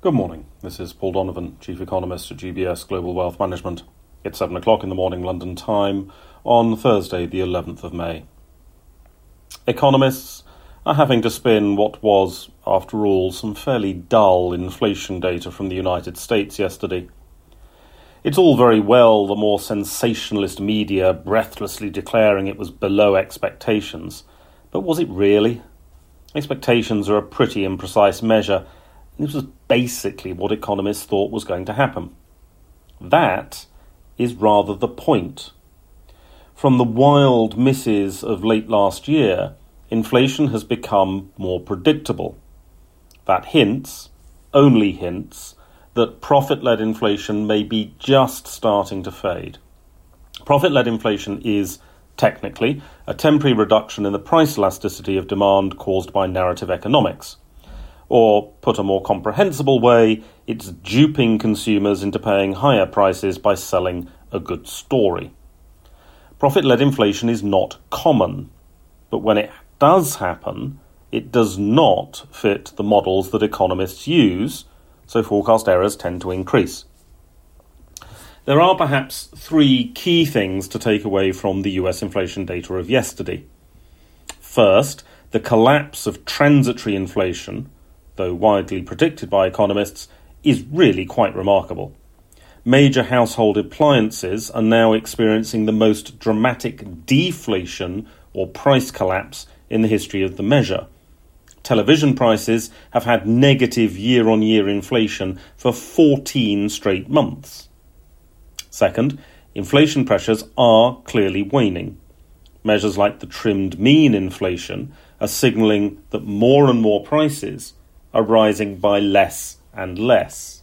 Good morning. This is Paul Donovan, Chief Economist at UBS Global Wealth Management. It's 7 o'clock in the morning London time on Thursday, the 11th of May. Economists are having to spin what was, after all, some fairly dull inflation data from the United States yesterday. It's all very well the more sensationalist media breathlessly declaring it was below expectations, but was it really? Expectations are a pretty imprecise measure this was basically what economists thought was going to happen. That is rather the point. From the wild misses of late last year, inflation has become more predictable. That hints, only hints, that profit led inflation may be just starting to fade. Profit led inflation is, technically, a temporary reduction in the price elasticity of demand caused by narrative economics. Or, put a more comprehensible way, it's duping consumers into paying higher prices by selling a good story. Profit led inflation is not common, but when it does happen, it does not fit the models that economists use, so forecast errors tend to increase. There are perhaps three key things to take away from the US inflation data of yesterday. First, the collapse of transitory inflation though widely predicted by economists, is really quite remarkable. Major household appliances are now experiencing the most dramatic deflation or price collapse in the history of the measure. Television prices have had negative year on year inflation for 14 straight months. Second, inflation pressures are clearly waning. Measures like the trimmed mean inflation are signalling that more and more prices are rising by less and less.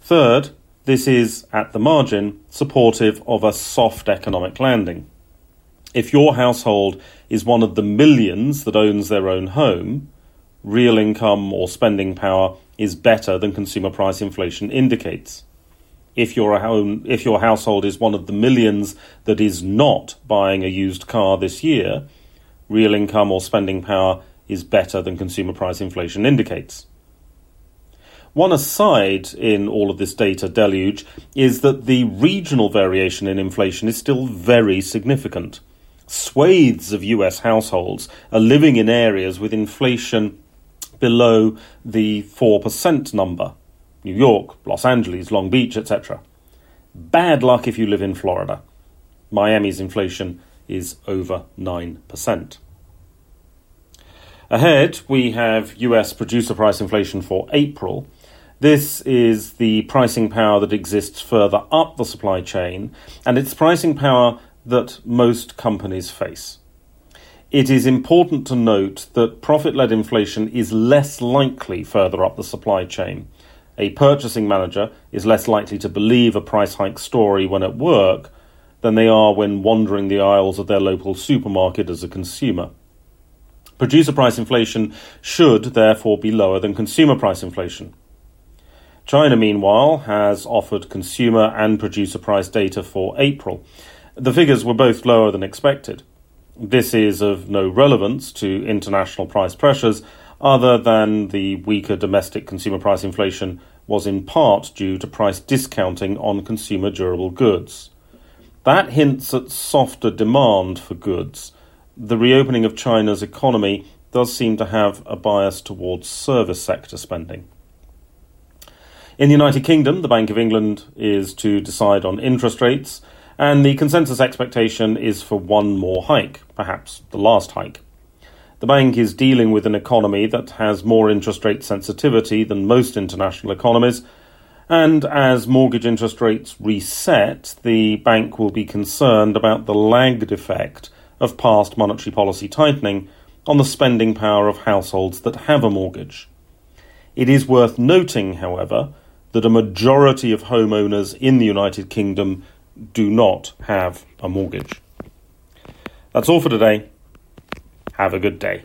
Third, this is, at the margin, supportive of a soft economic landing. If your household is one of the millions that owns their own home, real income or spending power is better than consumer price inflation indicates. If your, home, if your household is one of the millions that is not buying a used car this year, real income or spending power is better than consumer price inflation indicates. One aside in all of this data deluge is that the regional variation in inflation is still very significant. Swathes of US households are living in areas with inflation below the 4% number New York, Los Angeles, Long Beach, etc. Bad luck if you live in Florida. Miami's inflation is over 9%. Ahead, we have US producer price inflation for April. This is the pricing power that exists further up the supply chain, and it's pricing power that most companies face. It is important to note that profit led inflation is less likely further up the supply chain. A purchasing manager is less likely to believe a price hike story when at work than they are when wandering the aisles of their local supermarket as a consumer. Producer price inflation should therefore be lower than consumer price inflation. China, meanwhile, has offered consumer and producer price data for April. The figures were both lower than expected. This is of no relevance to international price pressures, other than the weaker domestic consumer price inflation was in part due to price discounting on consumer durable goods. That hints at softer demand for goods the reopening of China's economy does seem to have a bias towards service sector spending. In the United Kingdom, the Bank of England is to decide on interest rates, and the consensus expectation is for one more hike, perhaps the last hike. The bank is dealing with an economy that has more interest rate sensitivity than most international economies, and as mortgage interest rates reset, the bank will be concerned about the lagged effect of past monetary policy tightening on the spending power of households that have a mortgage. It is worth noting, however, that a majority of homeowners in the United Kingdom do not have a mortgage. That's all for today. Have a good day.